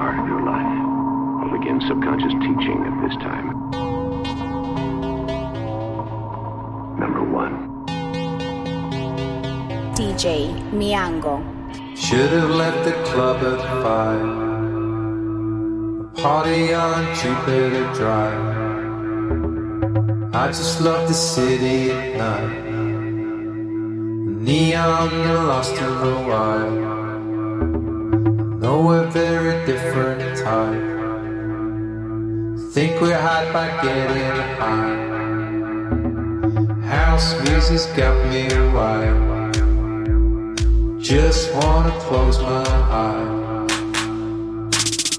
heart of your life will begin subconscious teaching at this time. Number one. DJ Miango. Should have left the club at five. A party on Jupiter Drive. I just love the city at night. Neon and lost in the wild. Know we're very different type. Think we're hot by getting high. House music's got me wild. Just wanna close my eyes.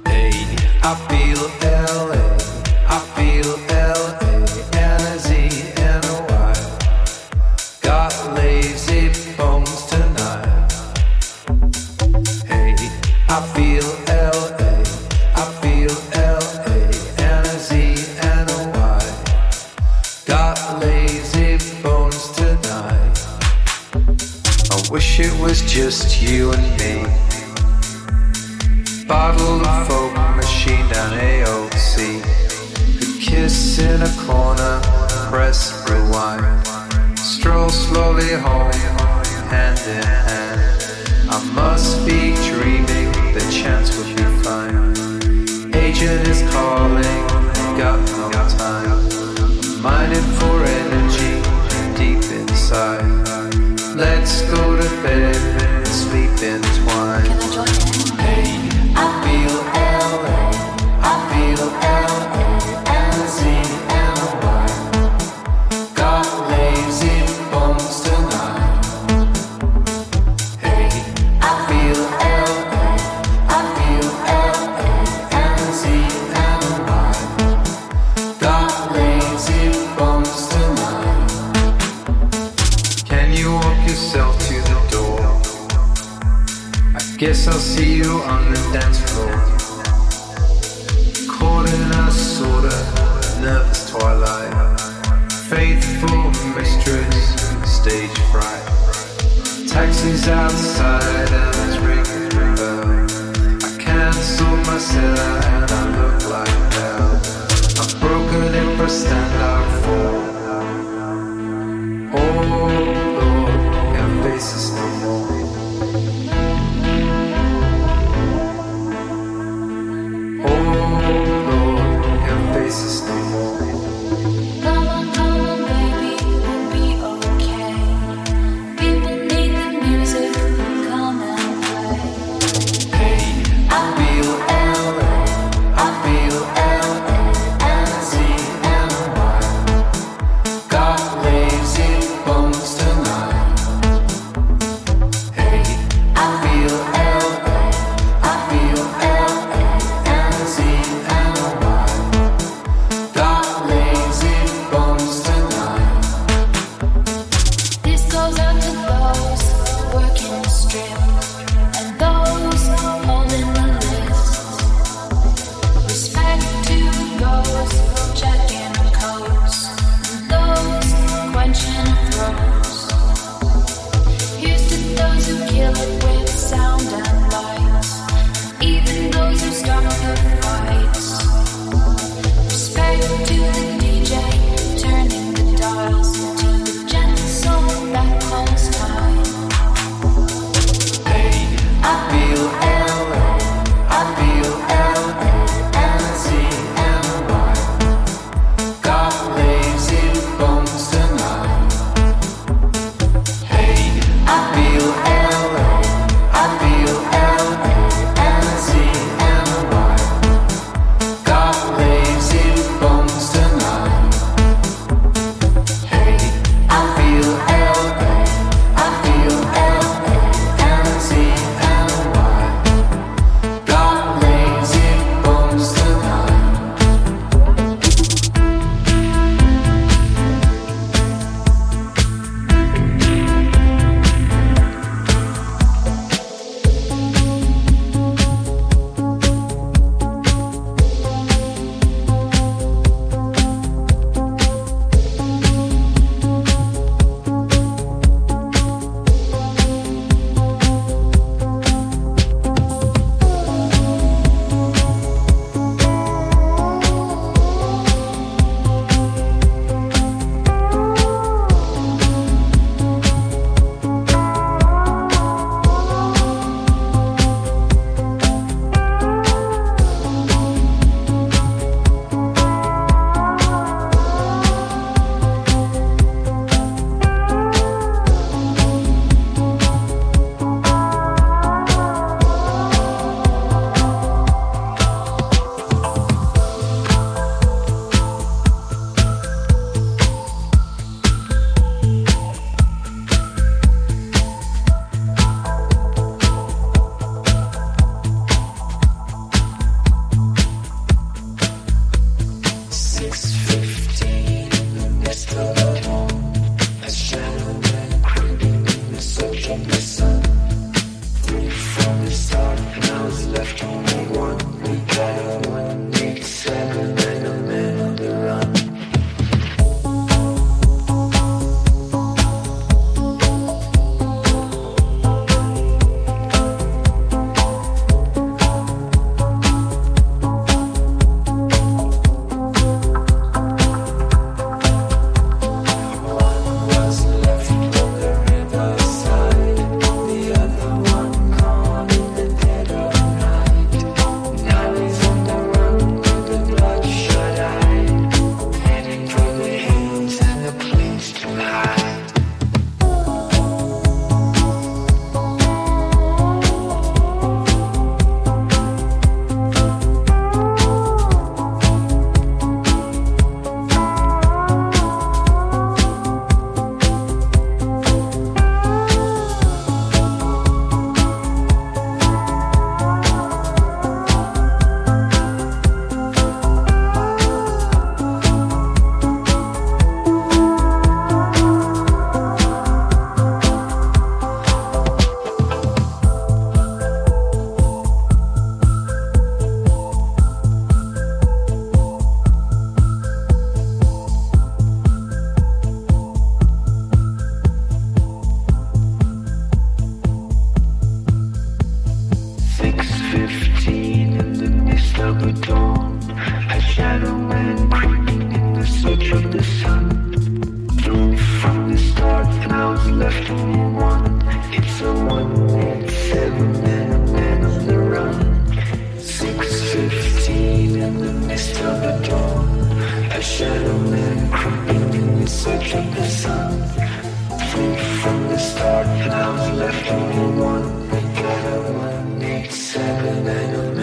Hey, I feel LA. Just you and me. Bottle of folk machine down AOC. Could kiss in a corner, press rewind. Stroll slowly home, hand in hand. I must be dreaming, the chance would be fine. Agent is calling, got no time. Mining for energy deep inside. Let's go to bed and sleep entwined. Can I join you? Hey, ah. I'll see you on the dance floor. Caught in a sorta nervous twilight. Faithful mistress, stage fright. Taxis outside. I cancel my and I look like hell. I'm broken stand out for. of the dawn, a shadow man crumbling search of the sun. Free from the start, and I was left only one. That I one, eight, seven, and a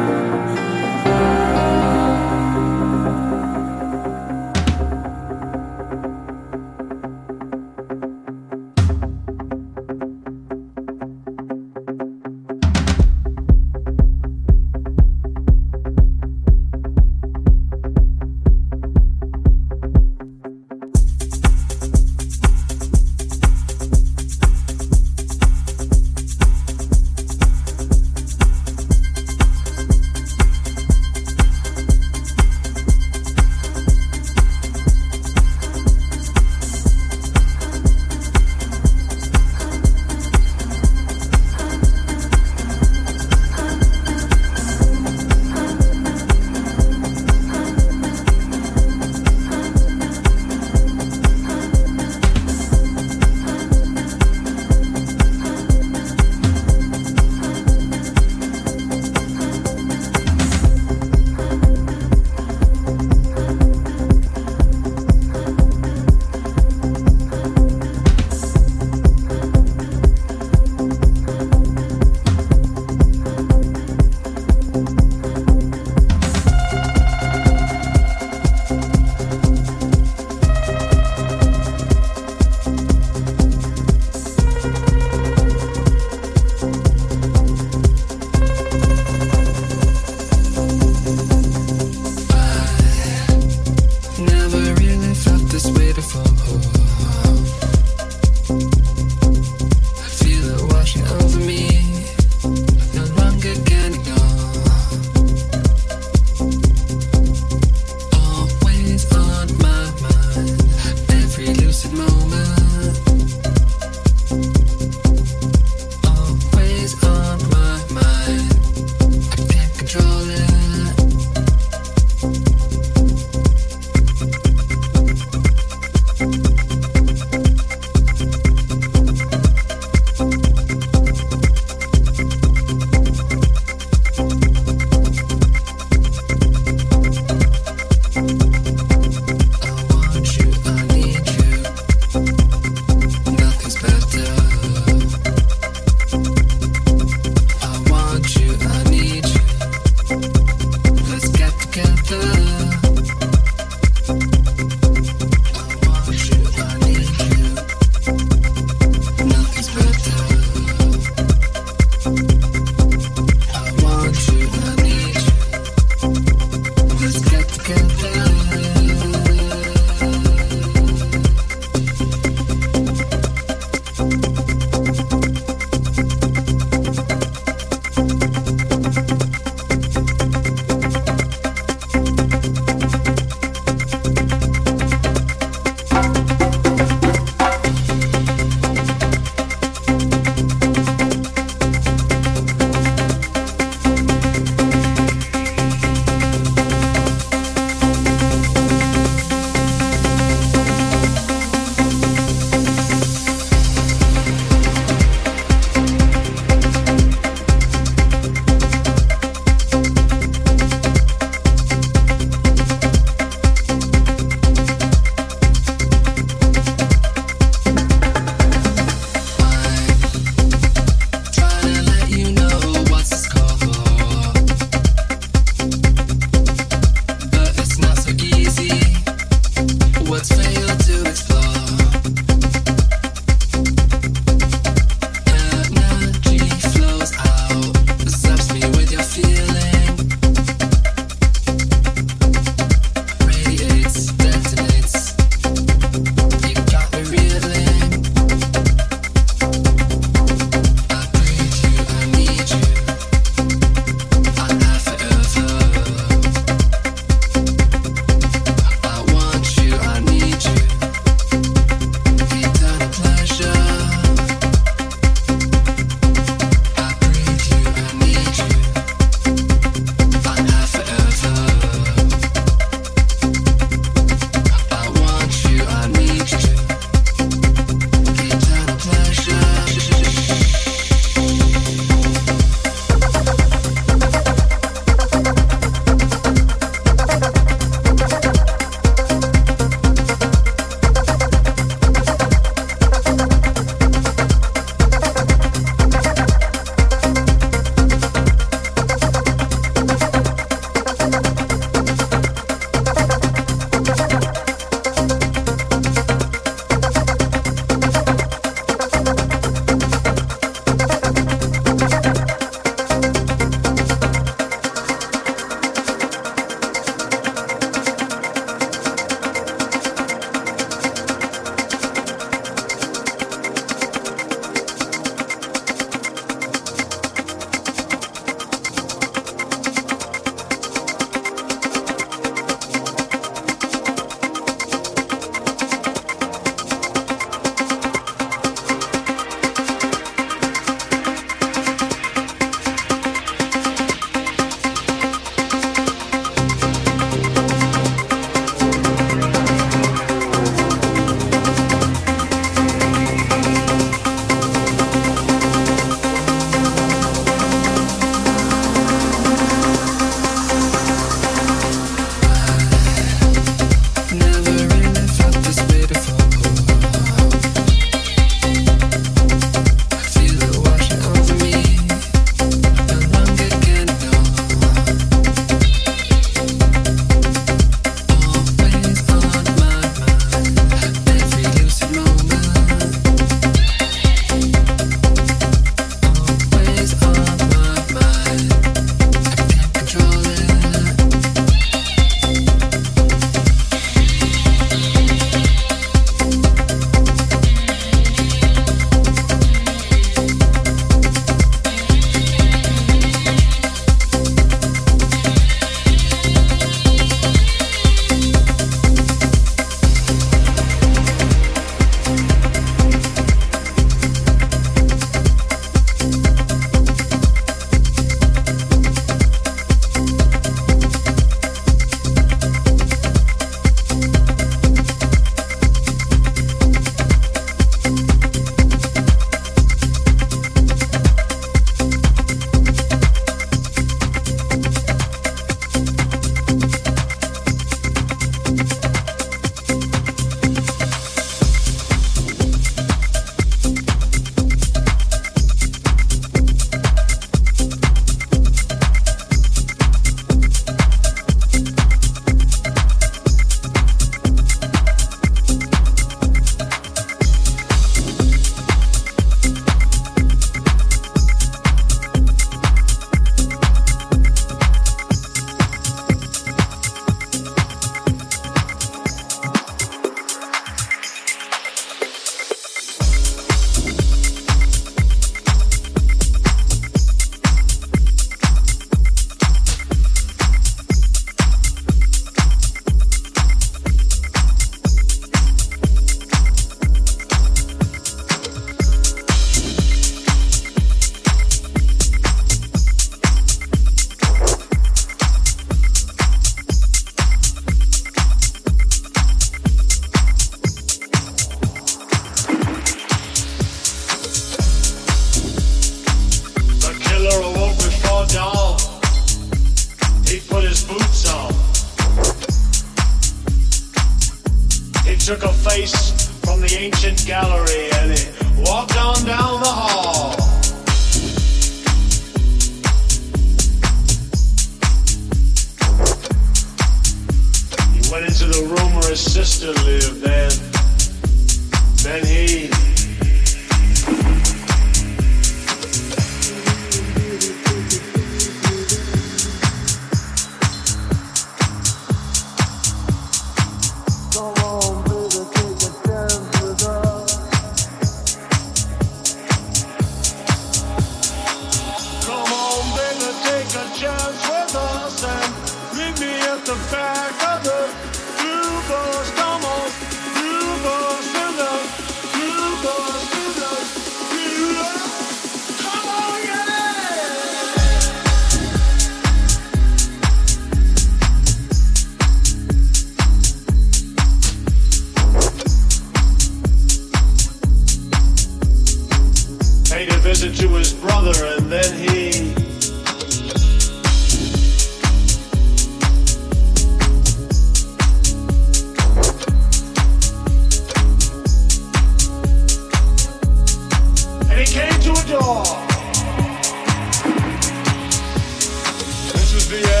the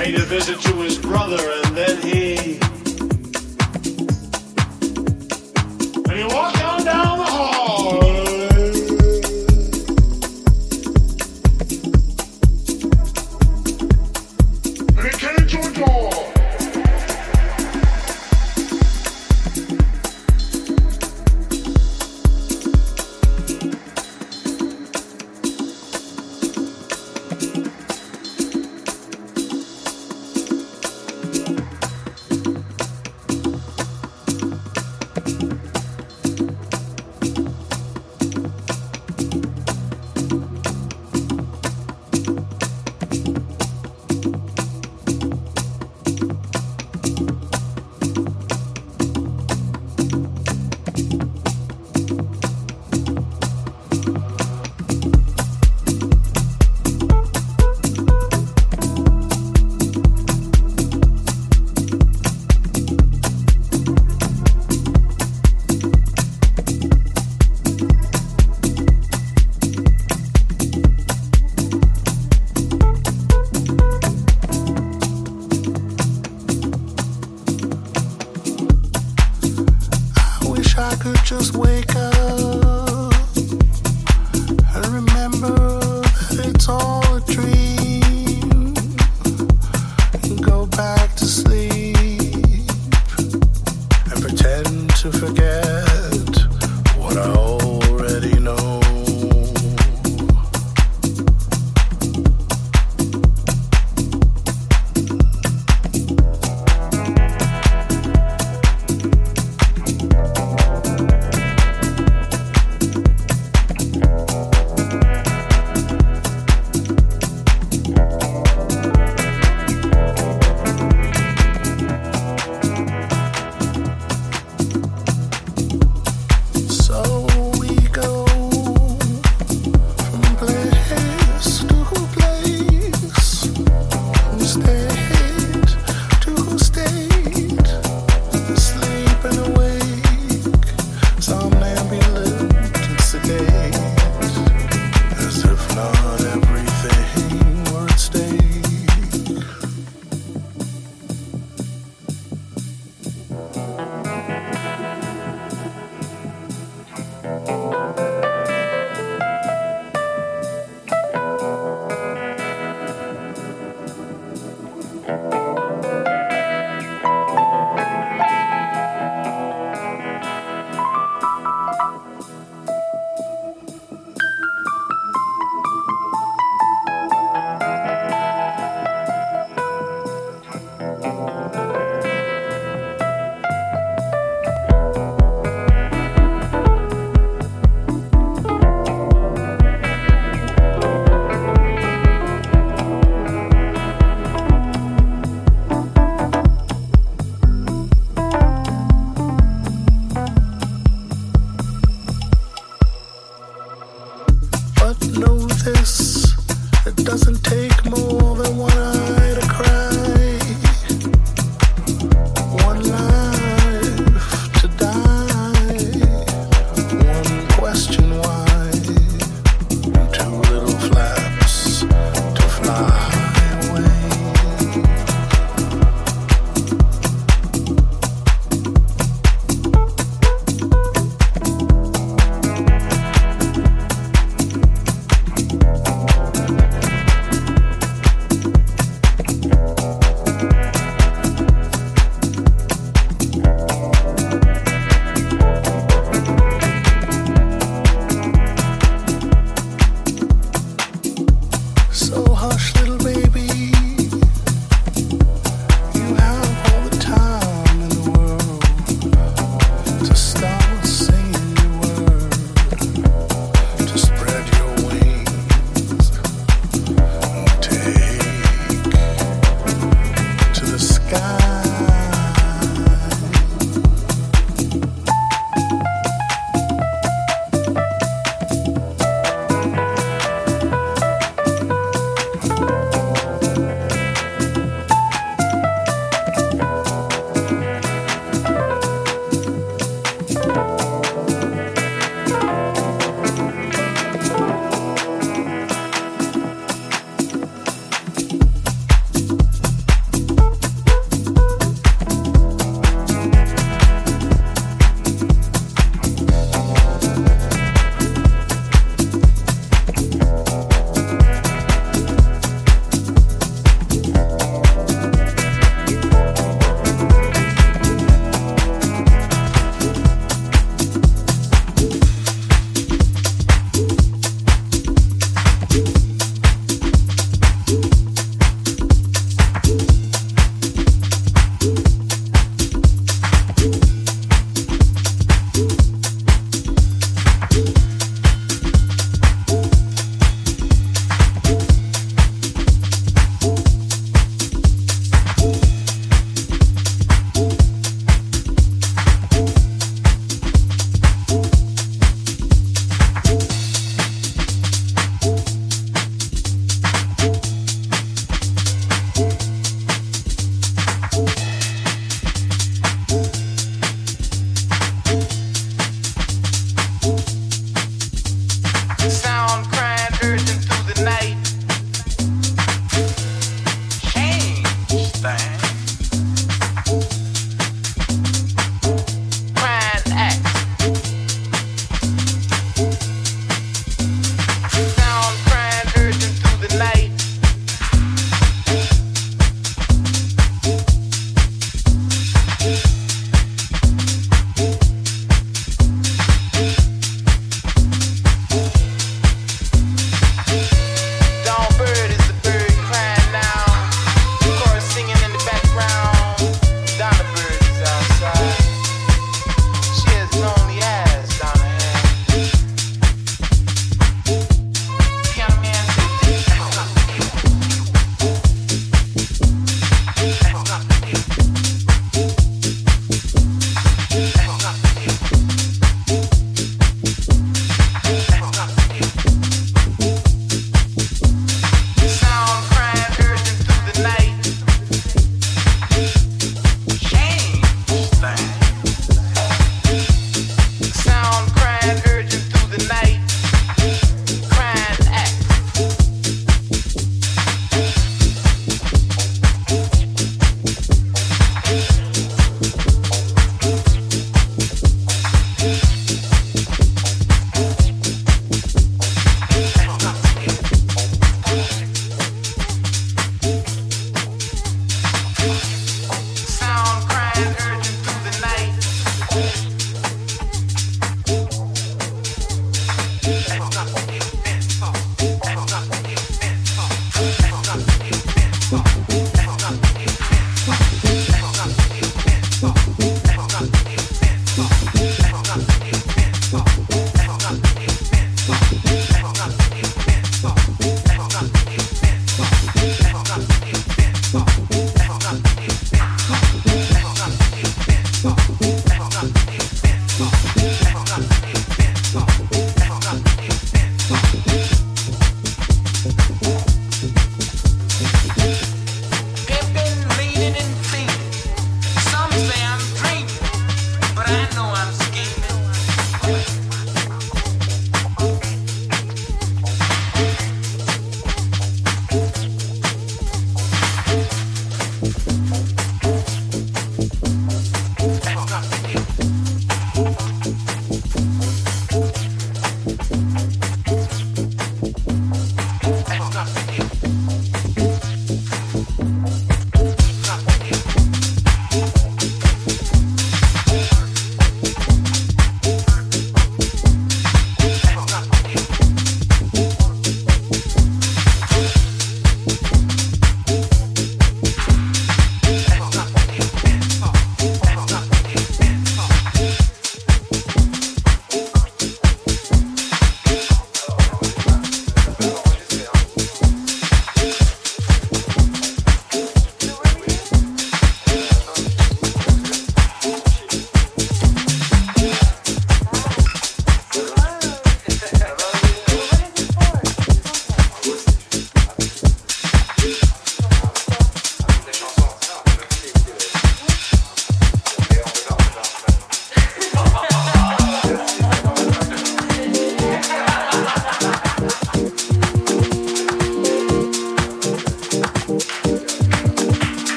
Paid a visit to his brother, and then he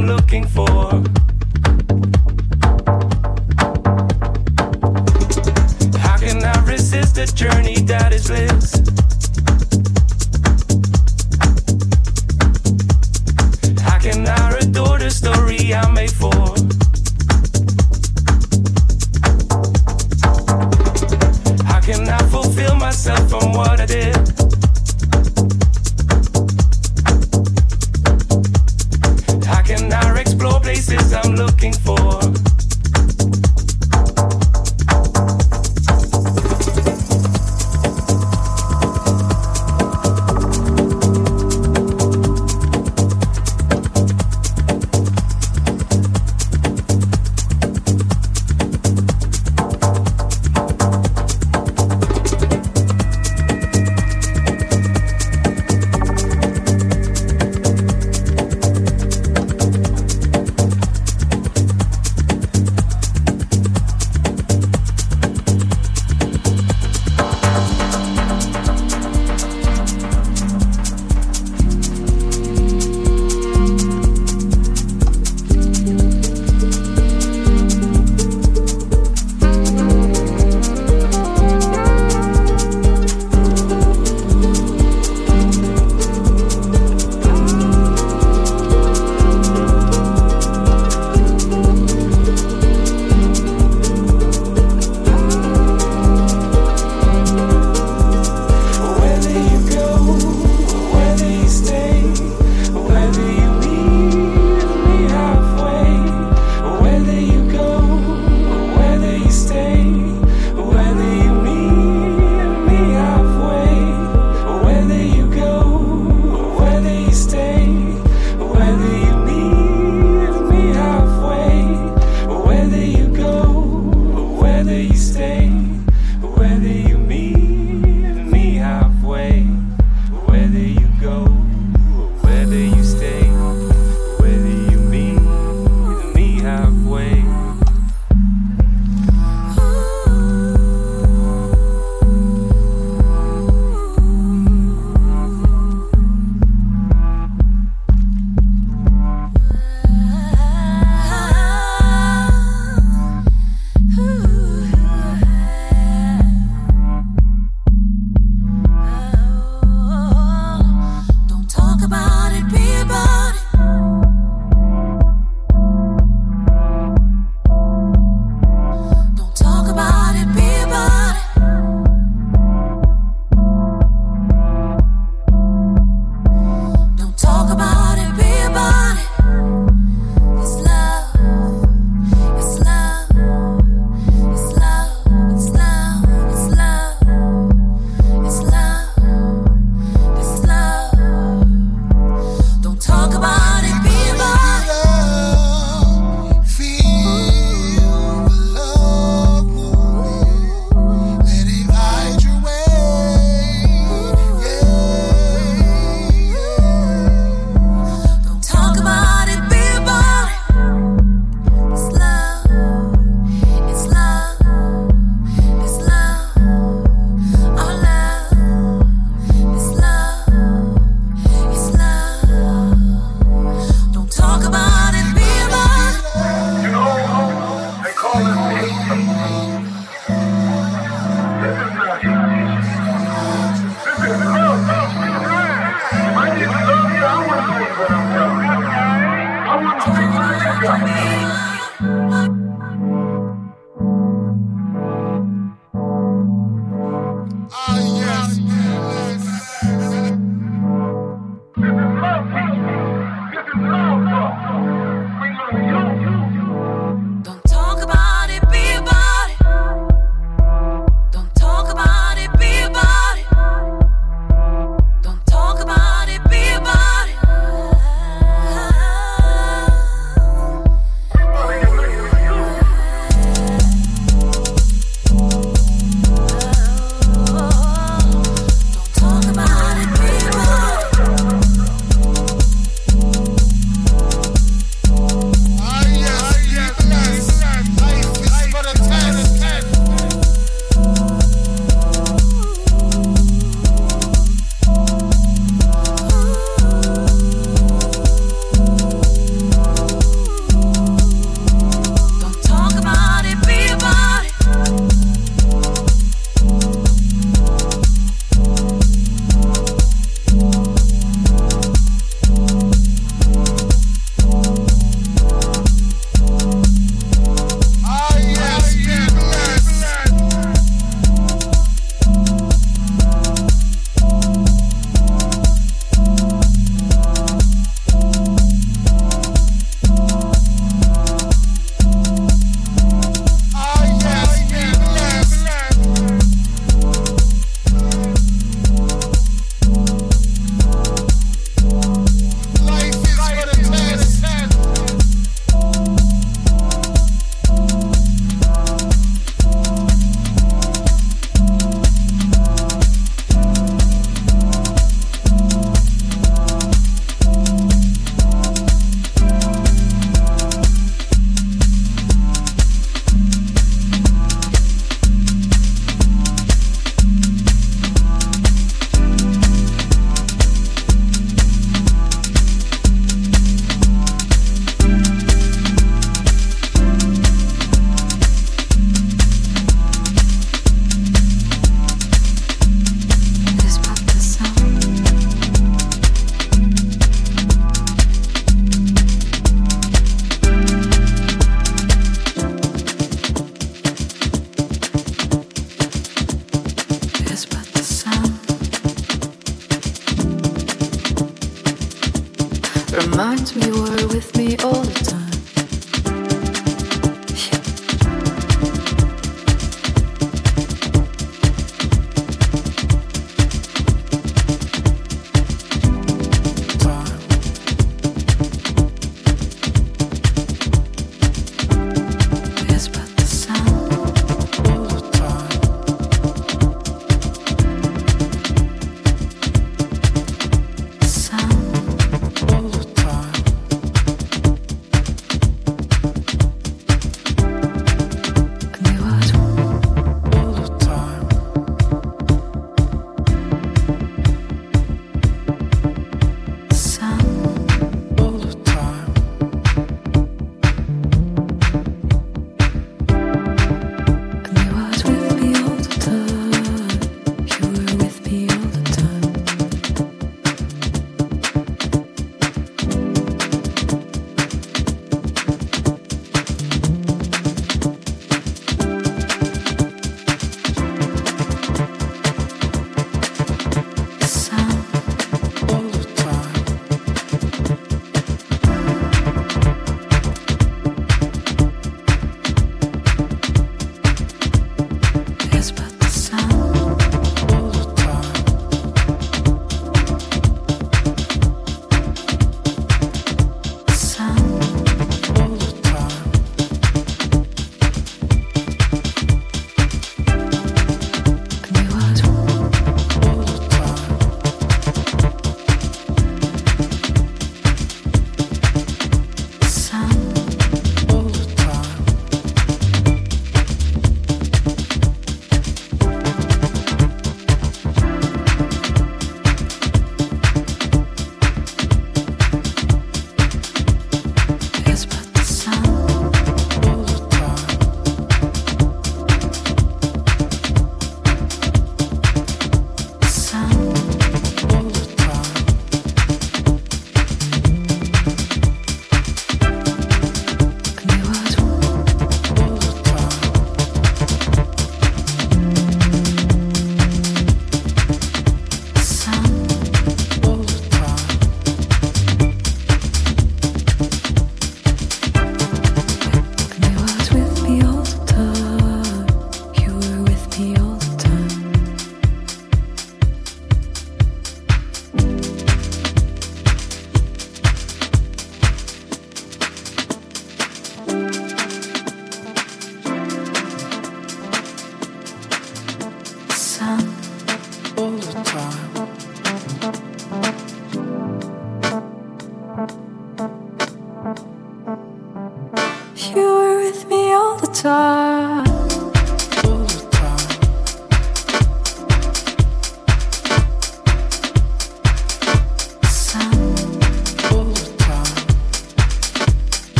Looking for?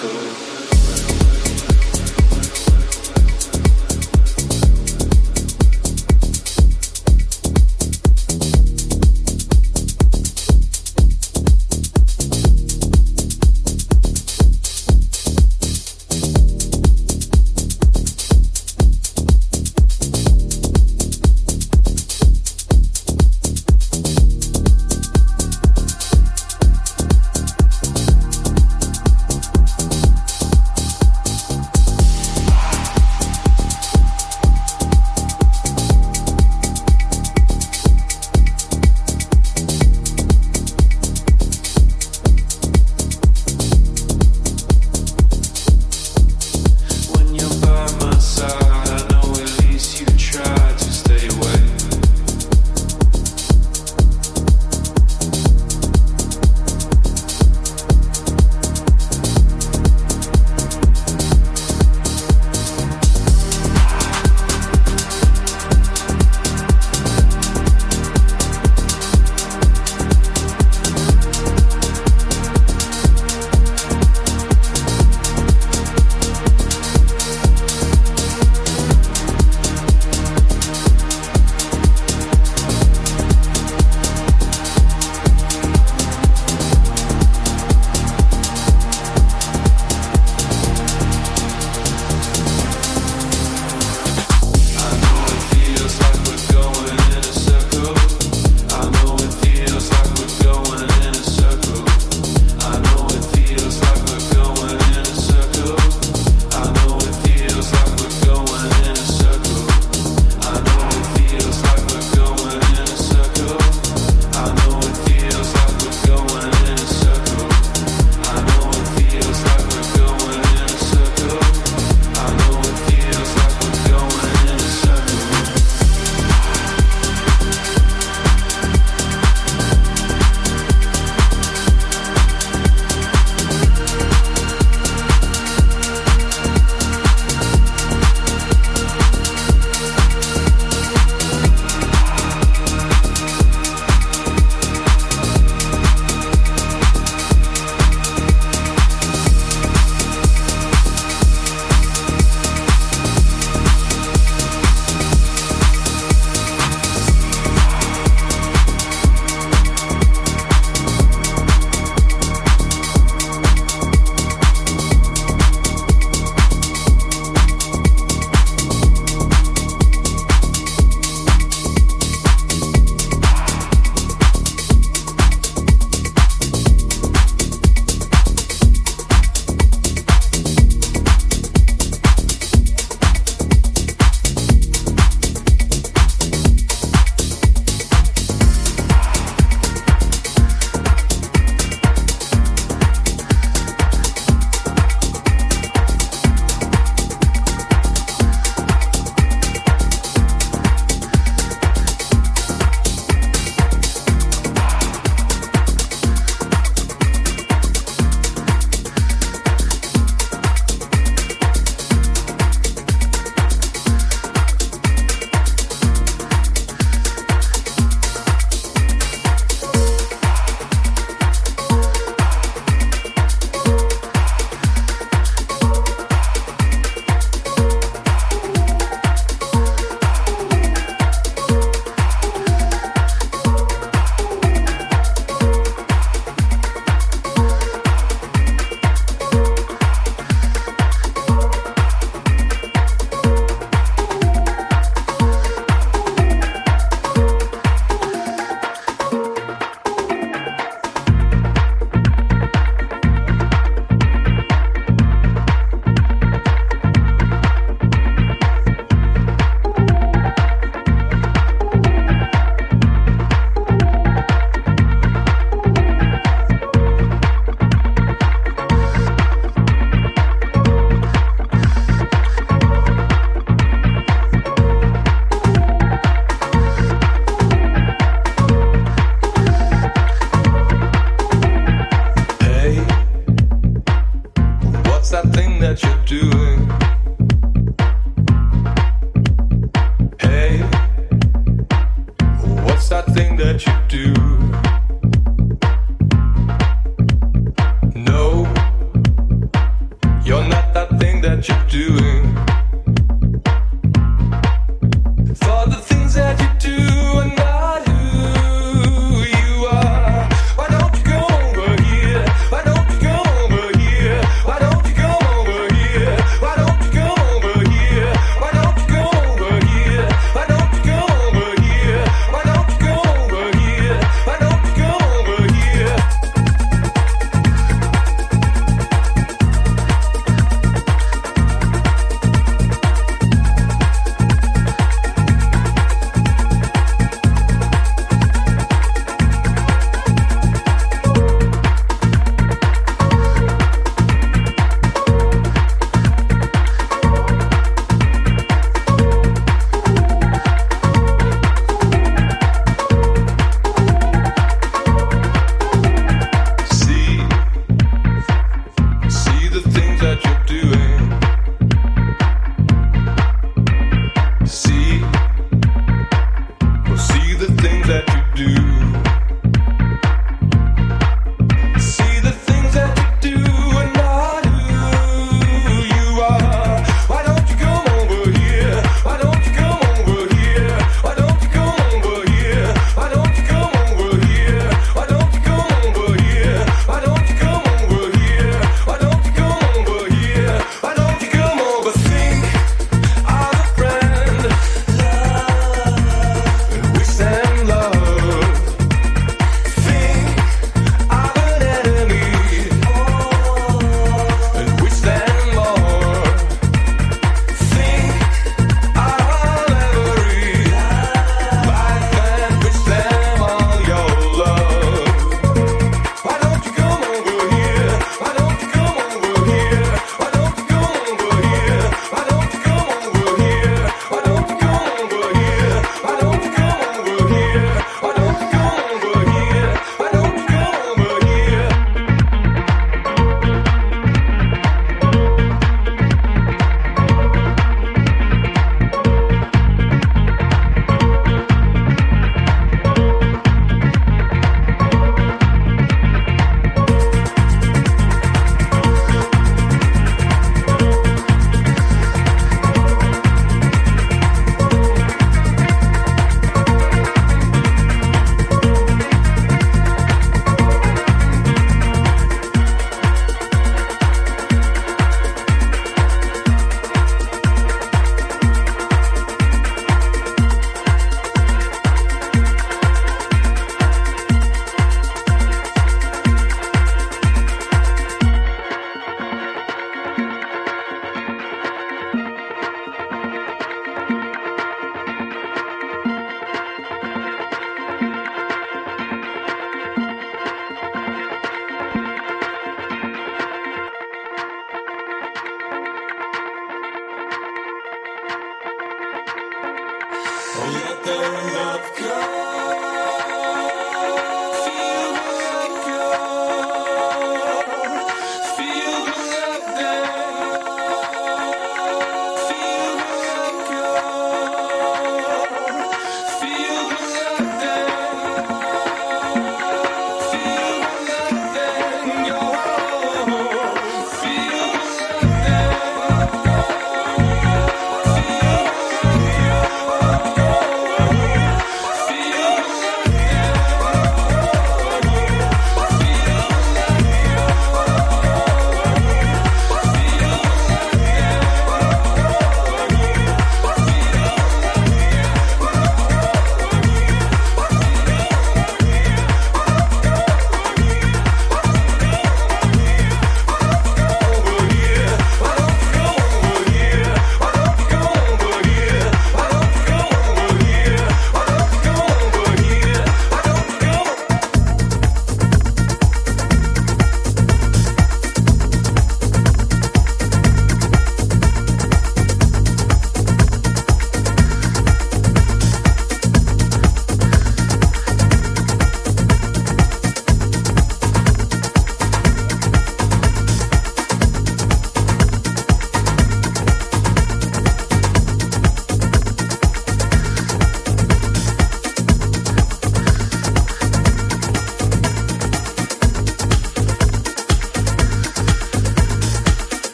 go.